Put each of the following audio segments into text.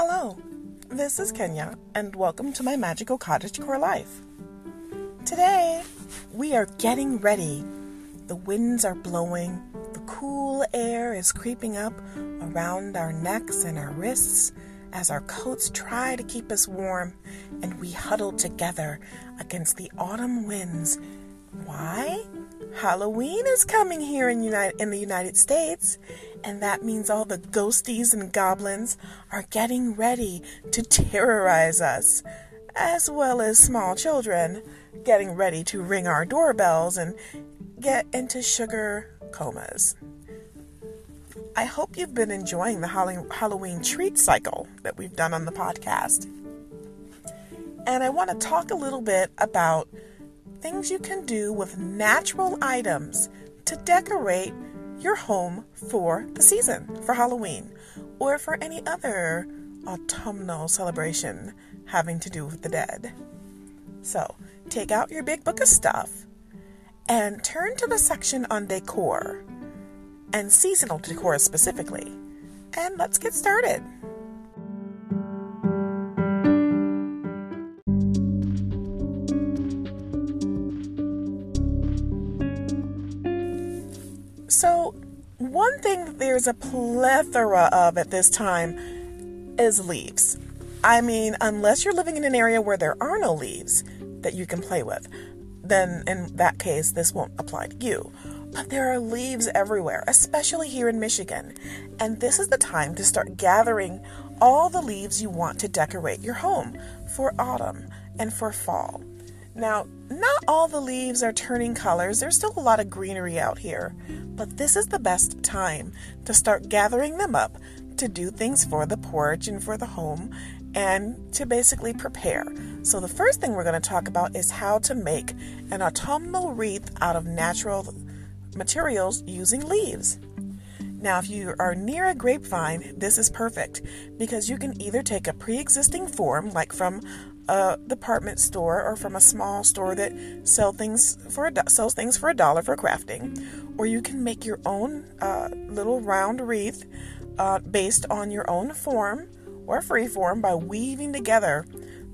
Hello, this is Kenya, and welcome to my magical cottagecore life. Today, we are getting ready. The winds are blowing, the cool air is creeping up around our necks and our wrists as our coats try to keep us warm, and we huddle together against the autumn winds. Why? Halloween is coming here in, United, in the United States, and that means all the ghosties and goblins are getting ready to terrorize us, as well as small children getting ready to ring our doorbells and get into sugar comas. I hope you've been enjoying the Halloween treat cycle that we've done on the podcast. And I want to talk a little bit about things you can do with natural items to decorate your home for the season, for Halloween, or for any other autumnal celebration having to do with the dead. So, take out your big book of stuff and turn to the section on decor and seasonal decor specifically. And let's get started. So, one thing that there's a plethora of at this time is leaves. I mean, unless you're living in an area where there are no leaves that you can play with, then in that case, this won't apply to you. But there are leaves everywhere, especially here in Michigan. And this is the time to start gathering all the leaves you want to decorate your home for autumn and for fall. Now, not all the leaves are turning colors, there's still a lot of greenery out here, but this is the best time to start gathering them up to do things for the porch and for the home and to basically prepare. So, the first thing we're going to talk about is how to make an autumnal wreath out of natural materials using leaves. Now, if you are near a grapevine, this is perfect because you can either take a pre existing form, like from a department store or from a small store that sell things for a, sells things for a dollar for crafting, or you can make your own uh, little round wreath uh, based on your own form or free form by weaving together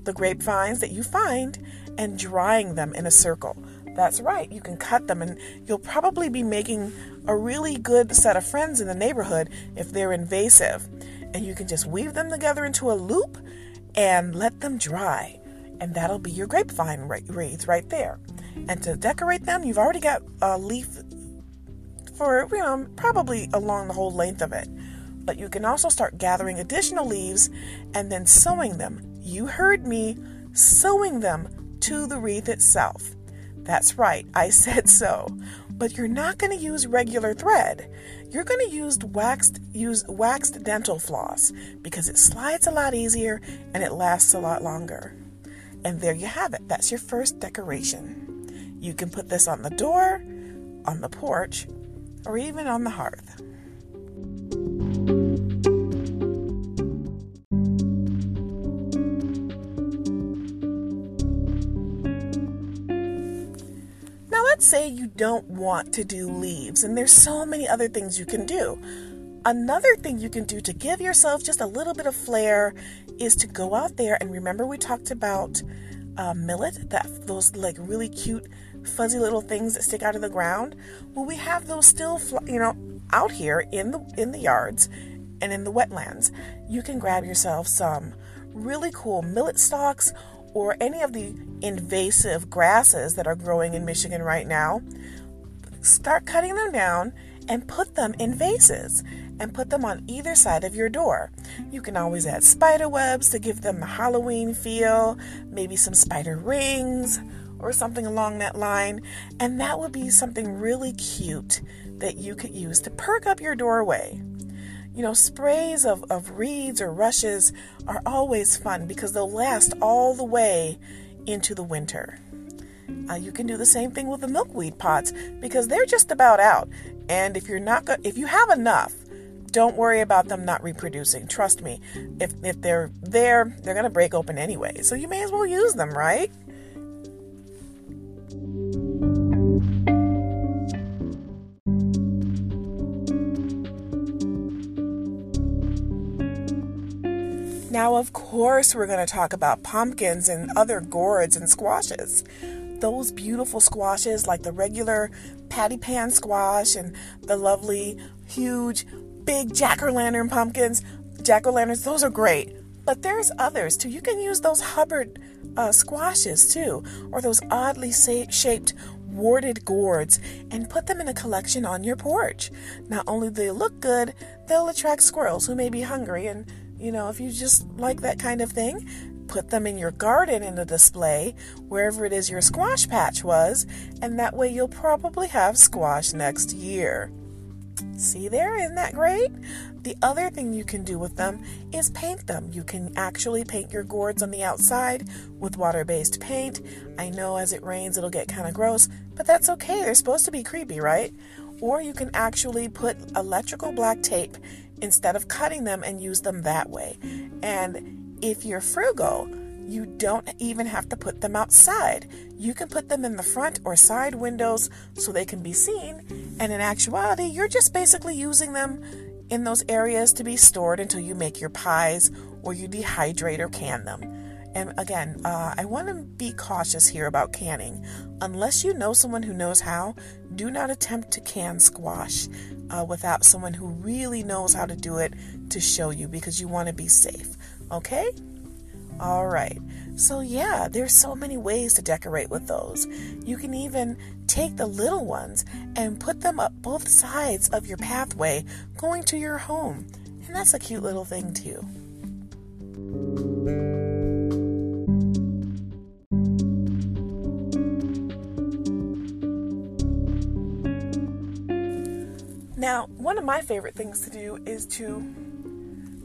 the grapevines that you find and drying them in a circle. That's right, you can cut them, and you'll probably be making a really good set of friends in the neighborhood if they're invasive. And you can just weave them together into a loop and let them dry. And that'll be your grapevine wreath right there. And to decorate them, you've already got a leaf for, you know, probably along the whole length of it. But you can also start gathering additional leaves and then sewing them. You heard me, sewing them to the wreath itself. That's right, I said sew. But you're not going to use regular thread. You're going to use waxed use waxed dental floss because it slides a lot easier and it lasts a lot longer. And there you have it. That's your first decoration. You can put this on the door, on the porch, or even on the hearth. Let's say you don't want to do leaves, and there's so many other things you can do. Another thing you can do to give yourself just a little bit of flair is to go out there and remember we talked about uh, millet, that those like really cute fuzzy little things that stick out of the ground. Well, we have those still, you know, out here in the in the yards and in the wetlands. You can grab yourself some really cool millet stalks or any of the invasive grasses that are growing in Michigan right now, start cutting them down and put them in vases and put them on either side of your door. You can always add spider webs to give them a Halloween feel, maybe some spider rings or something along that line, and that would be something really cute that you could use to perk up your doorway. You know, sprays of, of reeds or rushes are always fun because they'll last all the way into the winter. Uh, you can do the same thing with the milkweed pods because they're just about out. And if you're not go- if you have enough, don't worry about them not reproducing. Trust me, if if they're there, they're gonna break open anyway. So you may as well use them, right? Now, of course, we're going to talk about pumpkins and other gourds and squashes. Those beautiful squashes, like the regular patty pan squash and the lovely, huge, big jack o' lantern pumpkins, jack o' lanterns, those are great. But there's others too. You can use those Hubbard uh, squashes too, or those oddly shaped warted gourds and put them in a collection on your porch. Not only do they look good, they'll attract squirrels who may be hungry. And, you know, if you just like that kind of thing, put them in your garden in a display wherever it is your squash patch was, and that way you'll probably have squash next year. See there, isn't that great? The other thing you can do with them is paint them. You can actually paint your gourds on the outside with water based paint. I know as it rains it'll get kind of gross, but that's okay. They're supposed to be creepy, right? Or you can actually put electrical black tape instead of cutting them and use them that way. And if you're frugal, you don't even have to put them outside. You can put them in the front or side windows so they can be seen. And in actuality, you're just basically using them in those areas to be stored until you make your pies or you dehydrate or can them. And again, uh, I want to be cautious here about canning. Unless you know someone who knows how, do not attempt to can squash uh, without someone who really knows how to do it to show you because you want to be safe. Okay? All right. So, yeah, there's so many ways to decorate with those. You can even take the little ones and put them up both sides of your pathway going to your home. And that's a cute little thing, too. One of my favorite things to do is to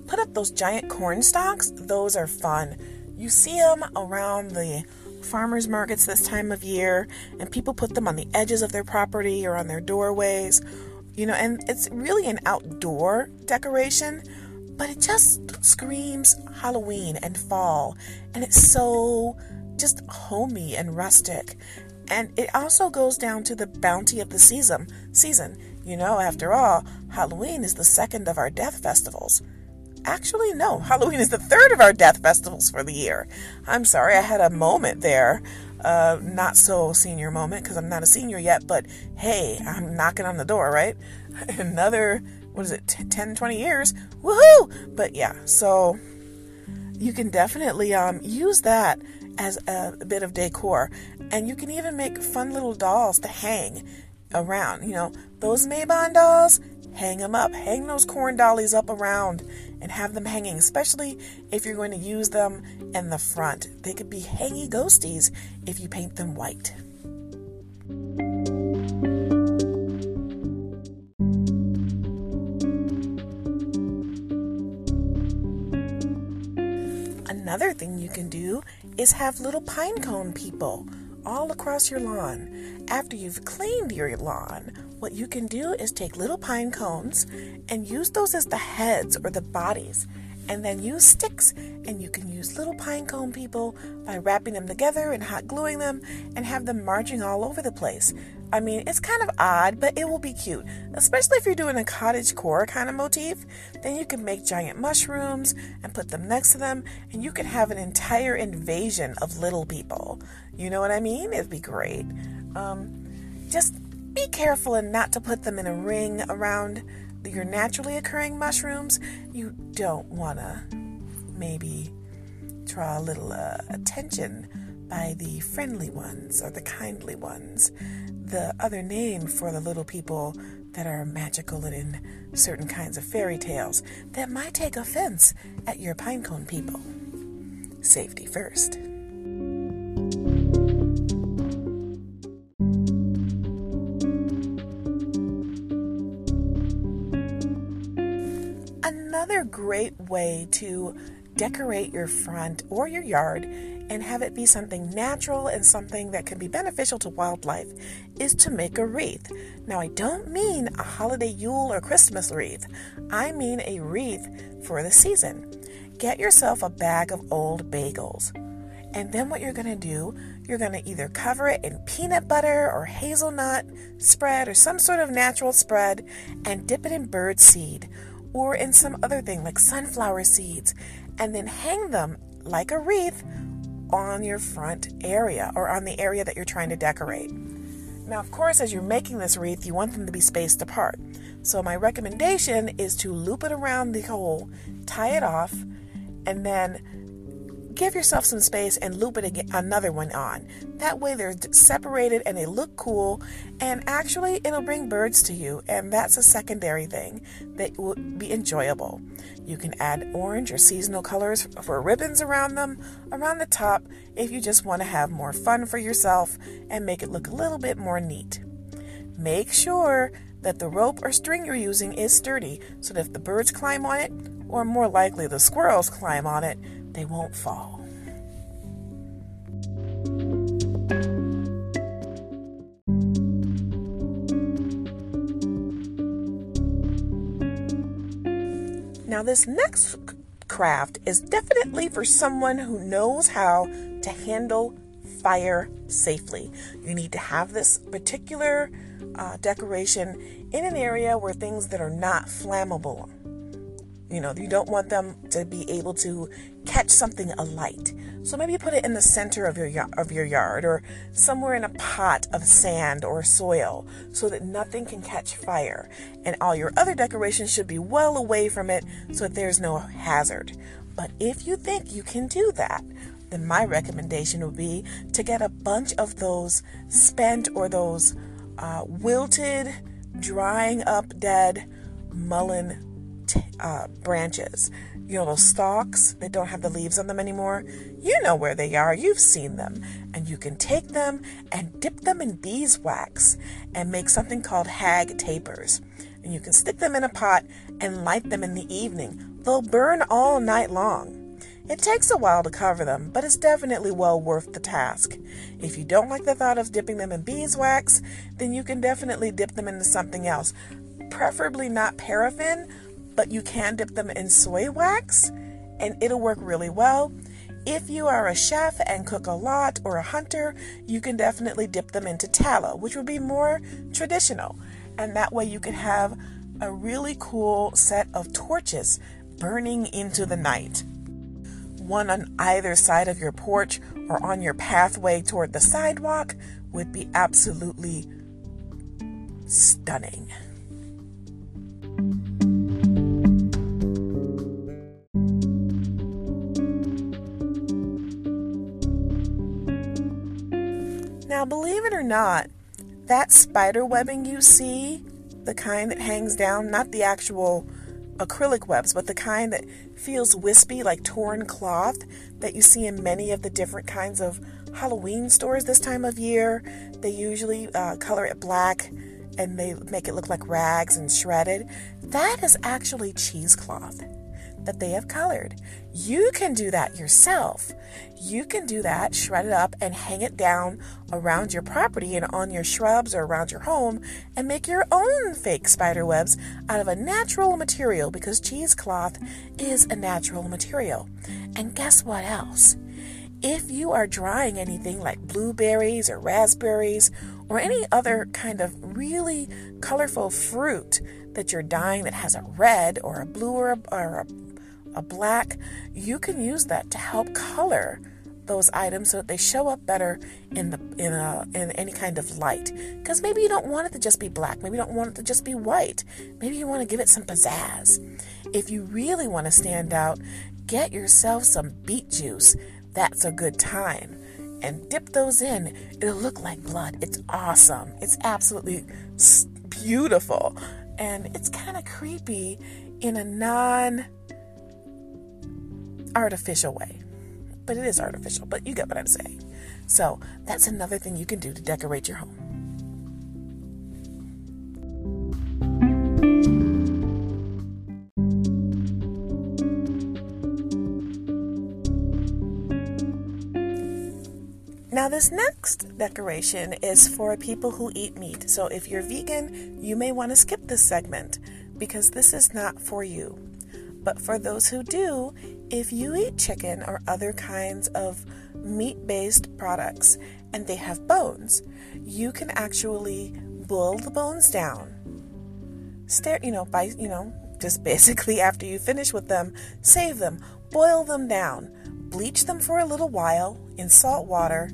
put up those giant corn stalks. Those are fun you see them around the farmers markets this time of year, and people put them on the edges of their property or on their doorways. You know, and it's really an outdoor decoration, but it just screams Halloween and fall, and it's so just homey and rustic. And it also goes down to the bounty of the season. Season, you know, after all, Halloween is the second of our death festivals. Actually, no. Halloween is the third of our death festivals for the year. I'm sorry, I had a moment there. Uh, not so senior moment because I'm not a senior yet, but hey, I'm knocking on the door, right? Another, what is it, 10, 20 years? Woohoo! But yeah, so you can definitely um, use that as a, a bit of decor. And you can even make fun little dolls to hang around. You know, those Mabon dolls, hang them up. Hang those corn dollies up around and have them hanging, especially if you're going to use them in the front. They could be hangy ghosties if you paint them white. Another thing you can do is have little pine cone people all across your lawn. After you've cleaned your lawn, what you can do is take little pine cones and use those as the heads or the bodies. And then use sticks, and you can use little pine cone people by wrapping them together and hot gluing them and have them marching all over the place. I mean, it's kind of odd, but it will be cute. Especially if you're doing a cottage core kind of motif, then you can make giant mushrooms and put them next to them, and you can have an entire invasion of little people. You know what I mean? It'd be great. Um, just be careful and not to put them in a ring around your naturally occurring mushrooms. You don't want to maybe draw a little uh, attention by the friendly ones or the kindly ones. The other name for the little people that are magical and in certain kinds of fairy tales that might take offense at your pinecone people. Safety first. Another great way to decorate your front or your yard and have it be something natural and something that can be beneficial to wildlife is to make a wreath. Now, I don't mean a holiday Yule or Christmas wreath, I mean a wreath for the season. Get yourself a bag of old bagels. And then what you're going to do, you're going to either cover it in peanut butter or hazelnut spread or some sort of natural spread and dip it in bird seed or in some other thing like sunflower seeds, and then hang them like a wreath on your front area or on the area that you're trying to decorate. Now, of course, as you're making this wreath, you want them to be spaced apart. So, my recommendation is to loop it around the hole, tie it off, and then give yourself some space and loop it again, another one on. That way they're separated and they look cool, and actually it'll bring birds to you, and that's a secondary thing that will be enjoyable. You can add orange or seasonal colors for ribbons around them, around the top, if you just want to have more fun for yourself and make it look a little bit more neat. Make sure that the rope or string you're using is sturdy so that if the birds climb on it, or more likely the squirrels climb on it, they won't fall. Now, this next craft is definitely for someone who knows how to handle fire safely. You need to have this particular uh, decoration in an area where things that are not flammable you know, you don't want them to be able to catch something alight. So maybe put it in the center of your of your yard or somewhere in a pot of sand or soil so that nothing can catch fire. And all your other decorations should be well away from it so that there's no hazard. But if you think you can do that, then my recommendation would be to get a bunch of those spent or those uh, wilted, drying up dead mullein uh, branches. You know, those stalks that don't have the leaves on them anymore. You know where they are. You've seen them. And you can take them and dip them in beeswax and make something called hag tapers. And you can stick them in a pot and light them in the evening. They'll burn all night long. It takes a while to cover them, but it's definitely well worth the task. If you don't like the thought of dipping them in beeswax, then you can definitely dip them into something else. Preferably not paraffin, but you can dip them in soy wax and it'll work really well. If you are a chef and cook a lot or a hunter, you can definitely dip them into tallow, which would be more traditional. And that way you can have a really cool set of torches burning into the night. One on either side of your porch or on your pathway toward the sidewalk would be absolutely stunning. Now, believe it or not, that spider webbing you see, the kind that hangs down, not the actual acrylic webs, but the kind that feels wispy like torn cloth that you see in many of the different kinds of Halloween stores this time of year. They usually uh, color it black and they make it look like rags and shredded. That is actually cheesecloth that they have colored. You can do that yourself. You can do that, shred it up, and hang it down around your property and on your shrubs or around your home and make your own fake spider webs out of a natural material because cheesecloth is a natural material. And guess what else? If you are drying anything like blueberries or raspberries or any other kind of really colorful fruit that you're dyeing that has a red or a blue or a, or a a black, you can use that to help color those items so that they show up better in the in a in any kind of light. Because maybe you don't want it to just be black, maybe you don't want it to just be white. Maybe you want to give it some pizzazz. If you really want to stand out, get yourself some beet juice. That's a good time. And dip those in. It'll look like blood. It's awesome. It's absolutely beautiful. And it's kind of creepy in a non artificial way. But it is artificial, but you get what I'm saying. So that's another thing you can do to decorate your home. Now, this next decoration is for people who eat meat. So, if you're vegan, you may want to skip this segment because this is not for you. But for those who do, if you eat chicken or other kinds of meat based products and they have bones, you can actually boil the bones down. Stare, you know, by, you know, just basically after you finish with them, save them, boil them down, bleach them for a little while in salt water,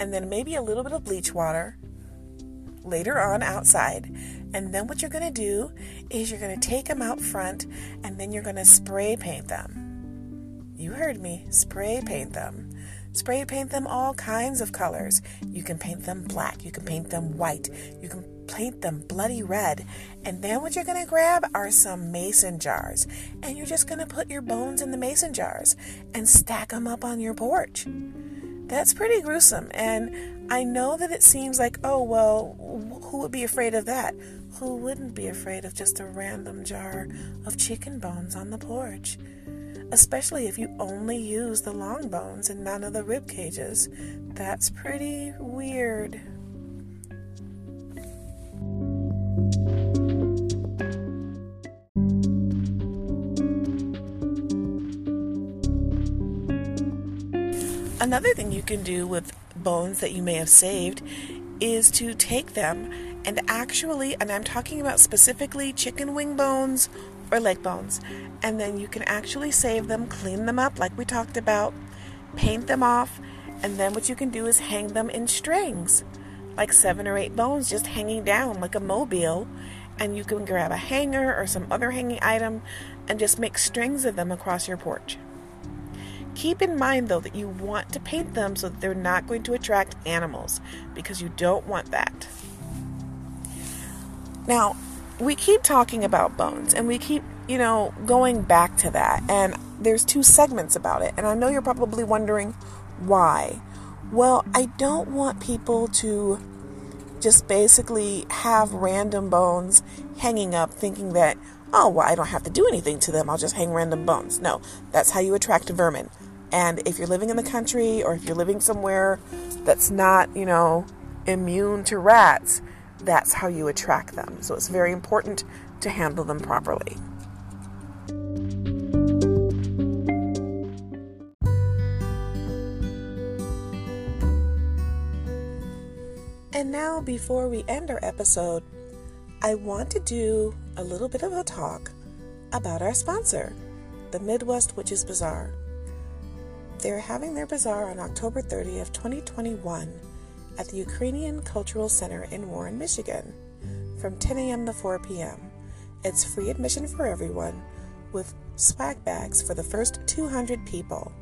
and then maybe a little bit of bleach water later on outside. And then what you're going to do is you're going to take them out front and then you're going to spray paint them. You heard me, spray paint them. Spray paint them all kinds of colors. You can paint them black, you can paint them white, you can paint them bloody red. And then what you're going to grab are some mason jars. And you're just going to put your bones in the mason jars and stack them up on your porch. That's pretty gruesome. And I know that it seems like, oh, well, who would be afraid of that? Who wouldn't be afraid of just a random jar of chicken bones on the porch? Especially if you only use the long bones and none of the rib cages. That's pretty weird. Another thing you can do with bones that you may have saved is to take them and actually, and I'm talking about specifically chicken wing bones or leg bones. And then you can actually save them, clean them up like we talked about, paint them off, and then what you can do is hang them in strings, like seven or eight bones just hanging down like a mobile. And you can grab a hanger or some other hanging item and just make strings of them across your porch. Keep in mind though that you want to paint them so that they're not going to attract animals because you don't want that. Now, we keep talking about bones and we keep, you know, going back to that. And there's two segments about it. And I know you're probably wondering why. Well, I don't want people to just basically have random bones hanging up thinking that, oh, well, I don't have to do anything to them. I'll just hang random bones. No, that's how you attract vermin. And if you're living in the country or if you're living somewhere that's not, you know, immune to rats, that's how you attract them. So it's very important to handle them properly. And now, before we end our episode, I want to do a little bit of a talk about our sponsor, the Midwest Witches Bazaar. They're having their bazaar on October 30th, 2021 at the Ukrainian Cultural Center in Warren, Michigan, from 10 a.m. to 4 p.m. It's free admission for everyone with swag bags for the first 200 people.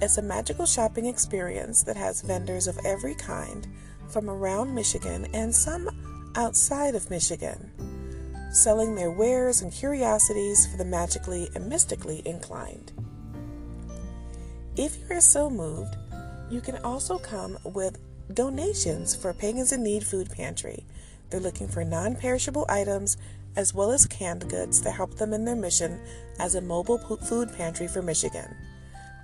It's a magical shopping experience that has vendors of every kind from around Michigan and some outside of Michigan, selling their wares and curiosities for the magically and mystically inclined. If you are so moved, you can also come with donations for Pagans in Need Food Pantry. They're looking for non perishable items as well as canned goods to help them in their mission as a mobile food pantry for Michigan.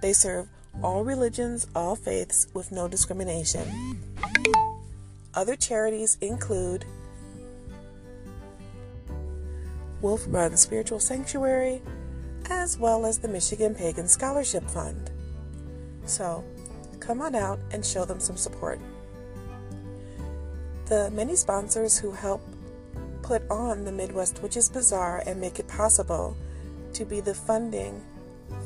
They serve all religions, all faiths, with no discrimination. Other charities include Wolf Run Spiritual Sanctuary, as well as the Michigan Pagan Scholarship Fund. So, come on out and show them some support. The many sponsors who help put on the Midwest Witches Bazaar and make it possible to be the funding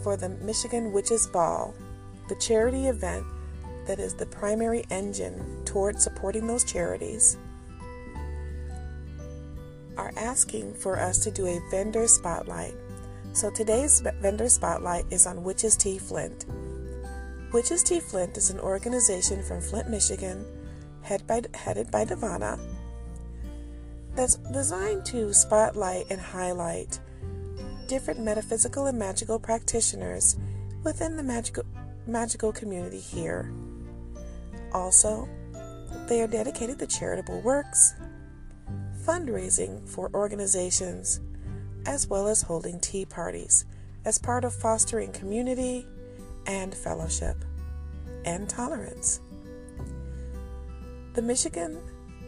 for the Michigan Witches Ball, the charity event that is the primary engine toward supporting those charities, are asking for us to do a vendor spotlight. So today's vendor spotlight is on Witches Tea Flint. Witches Tea Flint is an organization from Flint, Michigan, head by, headed by Devana, that's designed to spotlight and highlight different metaphysical and magical practitioners within the magical, magical community here. Also, they are dedicated to charitable works, fundraising for organizations, as well as holding tea parties as part of fostering community and fellowship and tolerance. The Michigan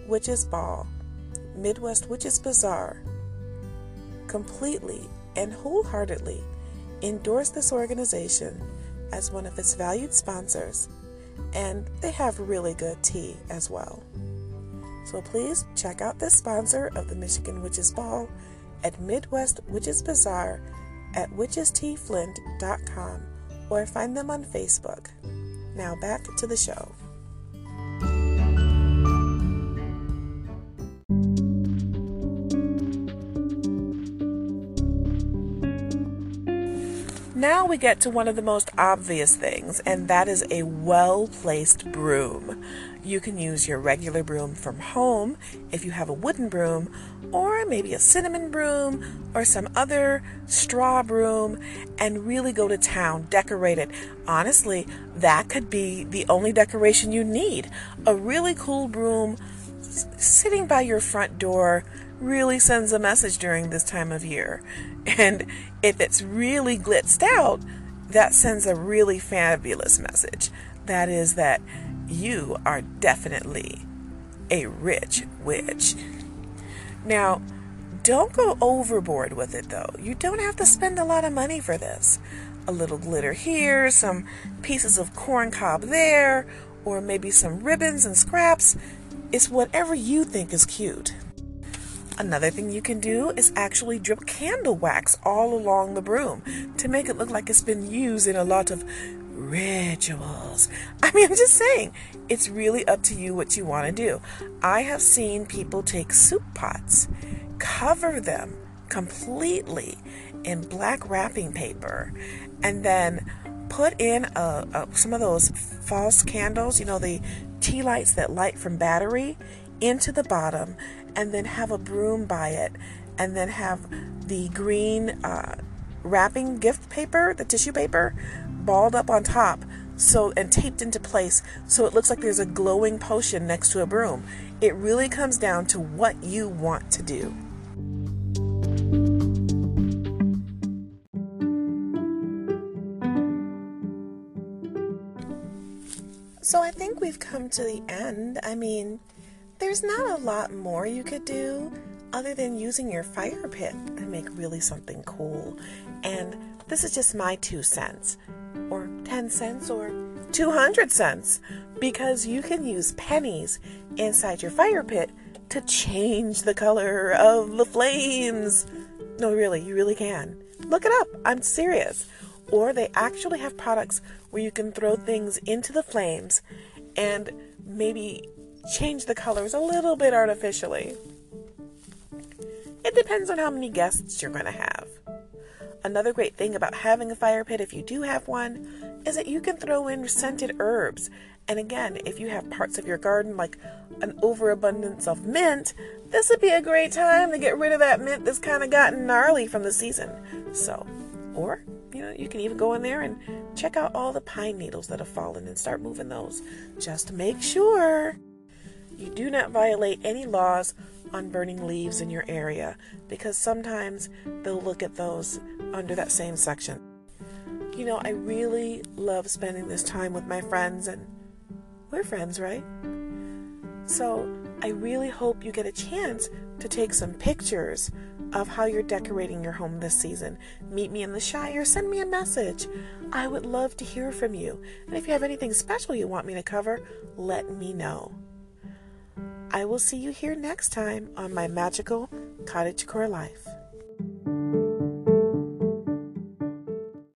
Witches Ball, Midwest Witches Bazaar, completely and wholeheartedly endorse this organization as one of its valued sponsors, and they have really good tea as well. So please check out this sponsor of the Michigan Witches Ball at Midwest Witches Bazaar at witchesteaflint.com or find them on Facebook. Now back to the show. Now we get to one of the most obvious things, and that is a well placed broom. You can use your regular broom from home if you have a wooden broom, or maybe a cinnamon broom or some other straw broom, and really go to town, decorate it. Honestly, that could be the only decoration you need. A really cool broom sitting by your front door really sends a message during this time of year. And if it's really glitzed out, that sends a really fabulous message. That is that you are definitely a rich witch. Now, don't go overboard with it though. You don't have to spend a lot of money for this. A little glitter here, some pieces of corn cob there, or maybe some ribbons and scraps. It's whatever you think is cute. Another thing you can do is actually drip candle wax all along the broom to make it look like it's been used in a lot of rituals. I mean, I'm just saying, it's really up to you what you want to do. I have seen people take soup pots, cover them completely in black wrapping paper, and then put in a, a, some of those false candles, you know, the tea lights that light from battery, into the bottom and then have a broom by it, and then have the green uh, wrapping gift paper, the tissue paper, balled up on top, so and taped into place, so it looks like there's a glowing potion next to a broom. It really comes down to what you want to do. So I think we've come to the end. I mean, there's not a lot more you could do other than using your fire pit to make really something cool. And this is just my two cents, or 10 cents, or 200 cents, because you can use pennies inside your fire pit to change the color of the flames. No, really, you really can. Look it up. I'm serious. Or they actually have products where you can throw things into the flames and maybe change the colors a little bit artificially. It depends on how many guests you're going to have. Another great thing about having a fire pit, if you do have one, is that you can throw in scented herbs. And again, if you have parts of your garden like an overabundance of mint, this would be a great time to get rid of that mint that's kind of gotten gnarly from the season. So, or you know, you can even go in there and check out all the pine needles that have fallen and start moving those. Just make sure you do not violate any laws on burning leaves in your area because sometimes they'll look at those under that same section. You know, I really love spending this time with my friends, and we're friends, right? So I really hope you get a chance to take some pictures of how you're decorating your home this season. Meet me in the Shire, send me a message. I would love to hear from you. And if you have anything special you want me to cover, let me know. I will see you here next time on my magical cottagecore life.